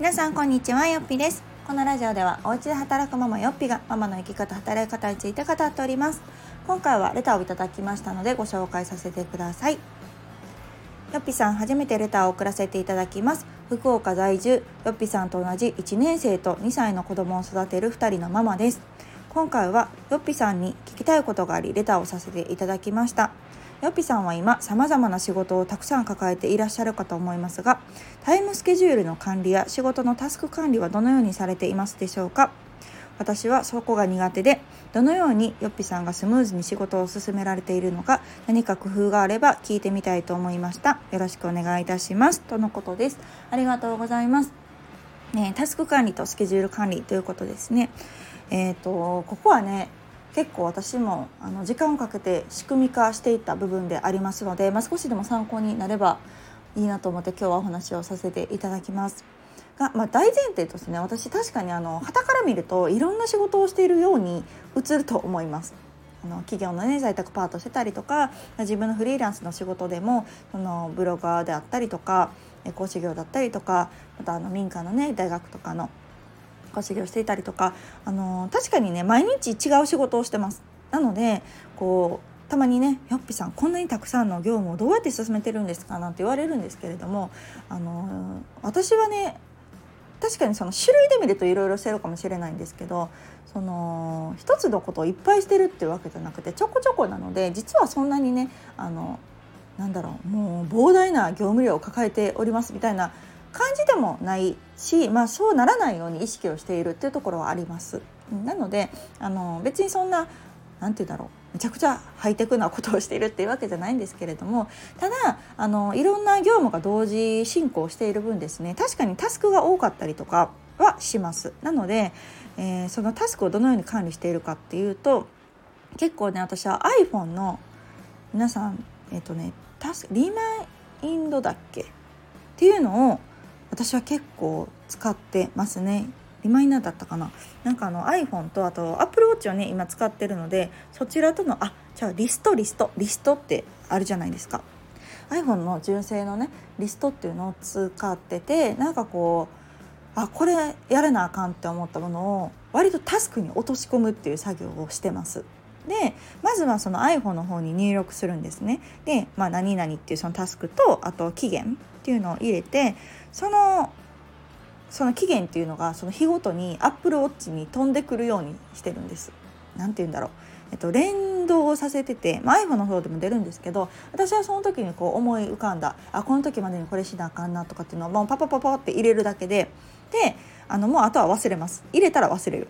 皆さんこんにちはよっぴです。このラジオではお家で働くママよっぴがママの生き方働き方について語っております。今回はレターをいただきましたのでご紹介させてください。よっぴさん初めてレターを送らせていただきます。福岡在住よっぴさんと同じ1年生と2歳の子供を育てる2人のママです。今回はよっぴさんに聞きたいことがありレターをさせていただきました。よっぴさんは今さまざまな仕事をたくさん抱えていらっしゃるかと思いますがタイムスケジュールの管理や仕事のタスク管理はどのようにされていますでしょうか？私はそこが苦手でどのようによっぴさんがスムーズに仕事を進められているのか何か工夫があれば聞いてみたいと思いました。よろしくお願いいたします。とのことです。ありがとうございます。ね、タスク管理とスケジュール管理ということですね。えっ、ー、とここはね結構私もあの時間をかけて仕組み化していった部分でありますので、まあ、少しでも参考になればいいなと思って今日はお話をさせていただきます。が、まあ、大前提としてね私確かにあの旗から見るといろんな仕事をしているように映ると思います。あの企業のね在宅パートしてたりとか自分のフリーランスの仕事でもそのブロガーであったりとか講師業だったりとかまたあの民間のね大学とかの稼ぎをしていたりとか、あの確かにね毎日違う仕事をしてます。なのでこうたまにね「よっぴさんこんなにたくさんの業務をどうやって進めてるんですか?」なんて言われるんですけれども、あの私はね確かにその種類で見るといろいろしてるかもしれないんですけどその一つのことをいっぱいしてるっていうわけじゃなくてちょこちょこなので実はそんなにねあのなんだろうもう膨大な業務量を抱えておりますみたいな感じでもないし、まあ、そうならないように意識をしているっていうところはあります。なのであの別にそんな何て言うんだろうめちゃくちゃハイテクなことをしているっていうわけじゃないんですけれどもただあのいろんな業務が同時進行している分ですね確かにタスクが多かったりとかはします。なので、えー、そのタスクをどのように管理しているかっていうと結構ね私は iPhone の皆さんえっ、ー、とねタスリマインドだっけ？っていうのを私は結構使ってますね。リマインダーだったかな。なんかあの iPhone とあと Apple Watch をね今使ってるのでそちらとのあじゃあリストリスト。リストってあるじゃないですか。iPhone の純正のねリストっていうのを使っててなんかこうあこれやらなあかんって思ったものを割とタスクに落とし込むっていう作業をしてます。でまずはその iPhone の方に入力するんですね。で、まあ、何々っていうそのタスクとあと期限っていうのを入れてそのその期限っていうのがその日ごとに Apple Watch に飛んでくるようにしてるんです。なんて言うんだろう。えっと、連動させてて、まあ、iPhone の方でも出るんですけど私はその時にこう思い浮かんだあこの時までにこれしなあかんなとかっていうのをもうパパパパって入れるだけでであのもうあとは忘れます入れたら忘れる、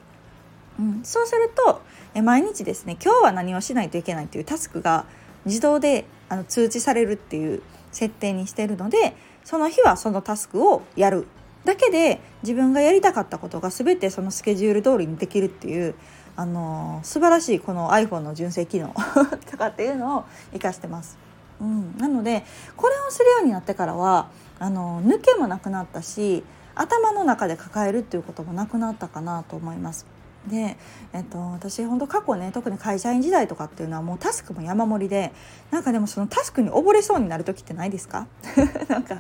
うん、そうするとえ毎日ですね今日は何をしないといけないっていうタスクが自動であの通知されるっていう設定にしてるのでその日はそのタスクをやるだけで自分がやりたかったことが全てそのスケジュール通りにできるっていうあの素晴らしいこの iPhone の純正機能 とかっていうのを活かしてます。うん、なのでこれをするようになってからはあの抜けもなくなったし頭の中で抱えるっていうこともなくなったかなと思います。で、えっと、私本当過去ね特に会社員時代とかっていうのはもうタスクも山盛りでなんかでもそのタスクに溺れそうになる時ってないですか？なんかあ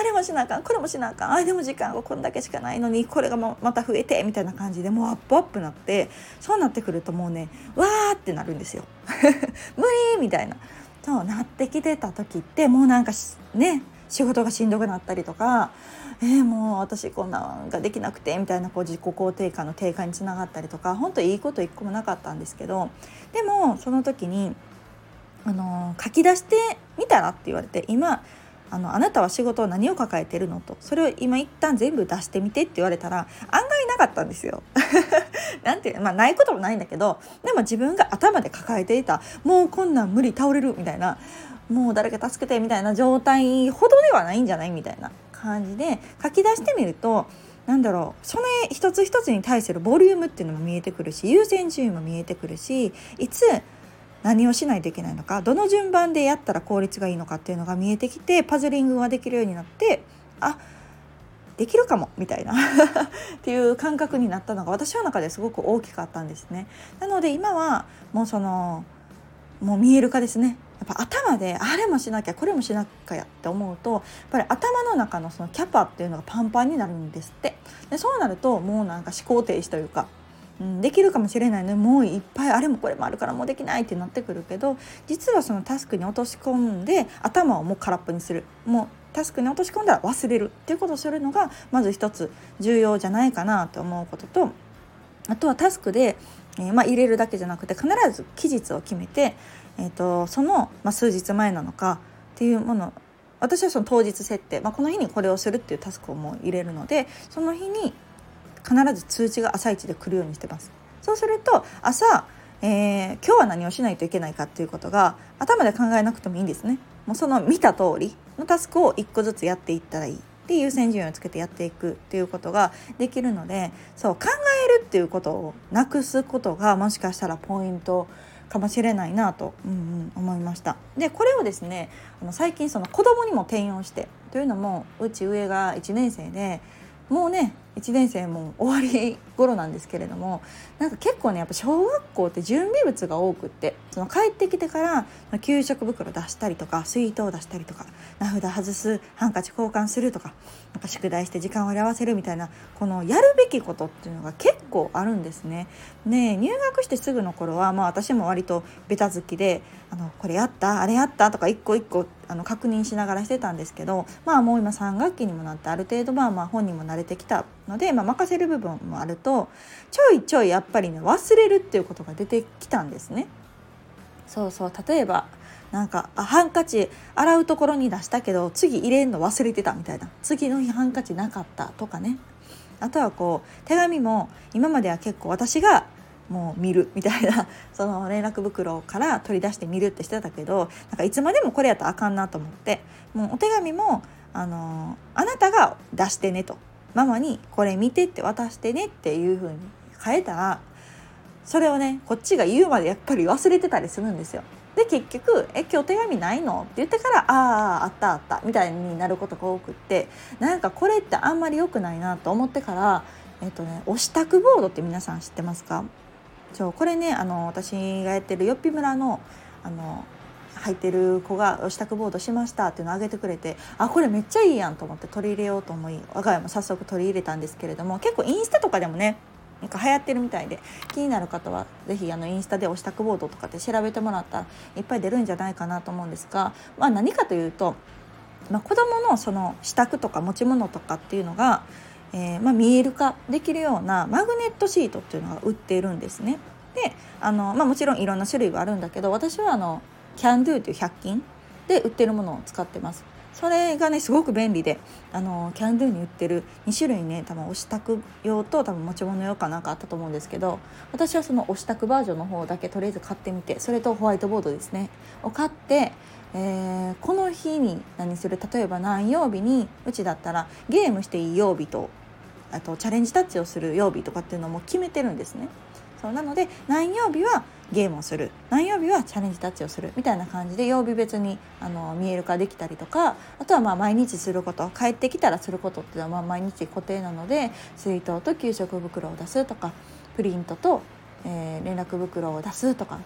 あれもしなあかんこれもしなあかんあでも時間がこんだけしかないのにこれがまた増えてみたいな感じでもうアップアップなってそうなってくるともうねわーってなるんですよ。無理みたいな。そうなってきてた時ってもうなんかね仕事がしんどくなったりとかえー、もう私こんなんができなくてみたいなこう自己肯定感の低下につながったりとか本当いいこと一個もなかったんですけどでもその時にあの書き出してみたらって言われて今あのあなたは仕事を何を抱えてるのとそれを今一旦全部出してみてって言われたら案外なかったんですよ。なんてまあないこともないんだけどでも自分が頭で抱えていたもうこんなん無理倒れるみたいなもう誰か助けてみたいな状態ほどではないんじゃないみたいな感じで書き出してみるとなんだろうその一つ一つに対するボリュームっていうのも見えてくるし優先順位も見えてくるしいつ何をしないといけないのかどの順番でやったら効率がいいのかっていうのが見えてきてパズリングができるようになってあできるかもみたいな っていう感覚になったのが私の中ですごく大きかったんですね。なので今はもうそのもう見える化ですねっぱ頭であれもしなきゃこれもしなきゃって思うとやっぱり頭の中のそのキャパっていうのがパンパンになるんですって。でそうなるともうなんか思考停止というか、うん、できるかもしれないのにもういっぱいあれもこれもあるからもうできないってなってくるけど実はそのタスクに落とし込んで頭をもう空っぽにする。もうタスクに落とし込んだら忘れるっていうことをするのがまず一つ重要じゃないかなと思うこととあとはタスクで、えー、まあ、入れるだけじゃなくて必ず期日を決めて、えーと、その、まあ、数日前なのかっていうもの私はその当日設定、まあ、この日にこれをするっていうタスクをもう入れるのでその日に必ず通知が朝一で来るようにしてます。そうすると朝、えー、今日は何をしないといけないかっていうことが頭で考えなくてもいいんですね。もうその見た通りのタスクを1個ずつやっていったらいい。で優先順位をつけてやっていくっていうことができるのでそう考えるっていうことをなくすことがもしかしたらポイントかもしれないなと、うんうん、思いました。でこれをですねあの最近その子供にも転用してというのもうち上が1年生でもうね1年生も終わり頃なんですけれどもなんか結構ねやっぱ小学校って準備物が多くってその帰ってきてから給食袋出したりとか水筒出したりとか名札外すハンカチ交換するとかなんか宿題して時間割り合わせるみたいなこのやるべきことっていうのが結構あるんですね。ね入学してすぐの頃は、まあ、私も割とベタ好きであのこれやったあれやったとか一個一個あの確認しながらしてたんですけどまあもう今3学期にもなってある程度まあまあ本人も慣れてきたので、まあ、任せる部分もあるとちょいちょいやっぱりね忘れるっていうことが出てきたんですね。そうそう。例えばなんかあハンカチ洗うところに出したけど次入れんの忘れてたみたいな。次の日ハンカチなかったとかね。あとはこう手紙も今までは結構私がもう見るみたいな その連絡袋から取り出して見るってしてたけどなんかいつまでもこれやったらあかんなと思って。もうお手紙もあのあなたが出してねと。ママにこれ見てって渡してねっていう風に変えたらそれをねこっちが言うまでやっぱり忘れてたりするんですよ。で結局「え今日手紙ないの?」って言ってから「あああったあった」みたいになることが多くってなんかこれってあんまり良くないなと思ってからえっとね押し託ボードって皆さん知ってますか？そうこれねあの私がやってるよっぴ村のあの入ってる子が「支度ボードしました」っていうのをあげてくれてあこれめっちゃいいやんと思って取り入れようと思い我が家も早速取り入れたんですけれども結構インスタとかでもねなんか流行ってるみたいで気になる方は是非あのインスタで押したくボードとかって調べてもらったらいっぱい出るんじゃないかなと思うんですが、まあ、何かというと、まあ、子どものその支度とか持ち物とかっていうのが、えー、まあ、見える化できるようなマグネットシートっていうのが売っているんですね。であの、まあ、もちろんいろんな種類があるんだけど私はあのキャンドゥという100均で売ってるものを使ってます。それがねすごく便利であのキャンドゥに売ってる2種類ね多分押し託用と多分持ち物用かなんかあったと思うんですけど私はその押し託バージョンの方だけとりあえず買ってみてそれとホワイトボードですねを買って、えー、この日に何する例えば何曜日にうちだったらゲームしていい曜日とあとチャレンジタッチをする曜日とかっていうのも決めてるんですね。そうなので何曜日はゲームをする。何曜日はチャレンジタッチをするみたいな感じで曜日別にあの見える化できたりとかあとはまあ毎日すること。帰ってきたらすることっていうのはまあ毎日固定なので水筒と給食袋を出すとかプリントと、えー、連絡袋を出すとかっ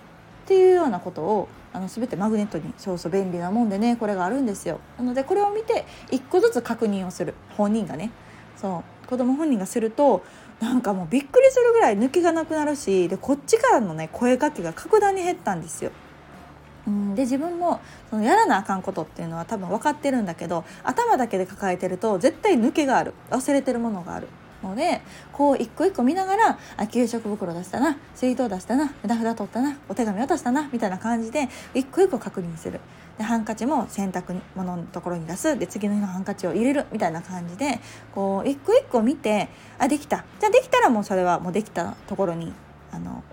ていうようなことをあの全てマグネットにそうそう便利なもんでねこれがあるんですよ。なのでこれを見て1個ずつ確認をする。本人がね。そう。子供本人がするとなんかもうびっくりするぐらい抜けがなくなるしでこっちからのね声かけが格段に減ったんですよ。うん、で自分もそのやらなあかんことっていうのは多分分かってるんだけど頭だけで抱えてると絶対抜けがある忘れてるものがあるのでこう一個一個見ながらあ給食袋出したな水筒出したな札札取ったなお手紙渡したなみたいな感じで一個一個確認する。でハンカチも洗濯物のところに出す。で次の日のハンカチを入れる。みたいな感じでこう一個一個見てあできた。じゃあできたらもうそれはもうできたところにあの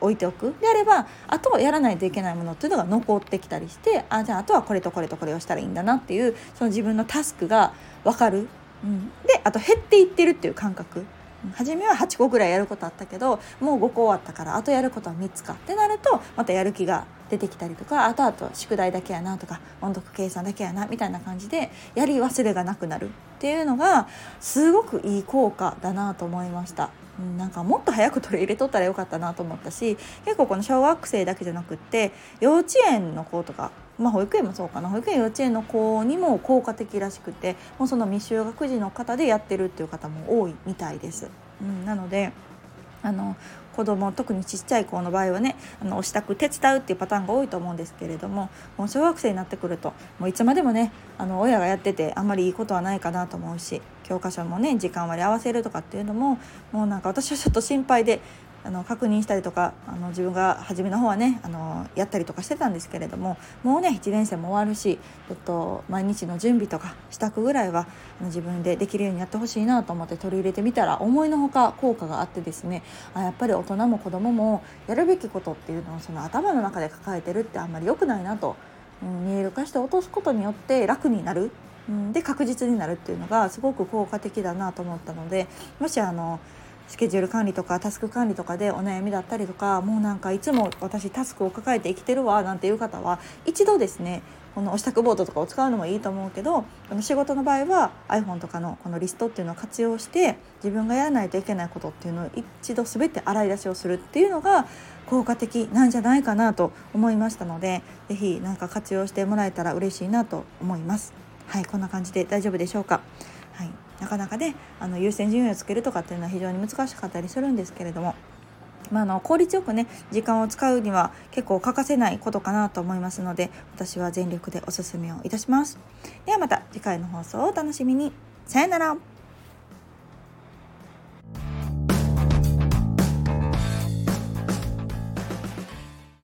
置いておく。であればあとやらないといけないものっていうのが残ってきたりしてあじゃああとはこれとこれとこれをしたらいいんだなっていうその自分のタスクが分かる、うん、であと減っていってるっていう感覚。初めは8個ぐらいやることあったけどもう5個終わったからあとやることは3つかってなるとまたやる気が出てきたりとかあとあと宿題だけやなとか音読計算だけやなみたいな感じでやり忘れがなくなるっていうのがすごくいい効果だなと思いました。うん、なんかもっと早く取り入れとったらよかったなと思ったし結構この小学生だけじゃなくって幼稚園の子とかまあ、保育園もそうかな保育園幼稚園の子にも効果的らしくてもうその未就学児の方でやってるっていう方も多いみたいです。うん、なのであの子供特にちっちゃい子の場合はねあのお支度手伝うっていうパターンが多いと思うんですけれどももう小学生になってくるともういつまでもねあの親がやっててあんまりいいことはないかなと思うし教科書もね時間割り合わせるとかっていうのももうなんか私はちょっと心配であの確認したりとかあの自分が初めの方はねあのやったりとかしてたんですけれどももうね1年生も終わるしちょっと毎日の準備とか支度ぐらいは自分でできるようにやってほしいなと思って取り入れてみたら思いのほか効果があってですねあやっぱり大人も子供もやるべきことっていうのをその頭の中で抱えてるってあんまり良くないなと、うん、見える化して落とすことによって楽になる。うん、で確実になるっていうのがすごく効果的だなと思ったのでもしあのスケジュール管理とかタスク管理とかでお悩みだったりとかもうなんかいつも私タスクを抱えて生きてるわなんていう方は一度ですねこのお支度ボードとかを使うのもいいと思うけどこの仕事の場合は iPhone とかのこのリストっていうのを活用して自分がやらないといけないことっていうのを一度全て洗い出しをするっていうのが効果的なんじゃないかなと思いましたので是非何か活用してもらえたら嬉しいなと思います。はいこんな感じで大丈夫でしょうか？はいなかなかねあの優先順位をつけるとかっていうのは非常に難しかったりするんですけれども。まあ、あの効率よくね時間を使うには結構欠かせないことかなと思いますので私は全力でおすすめをいたしますではまた次回の放送をお楽しみにさよなら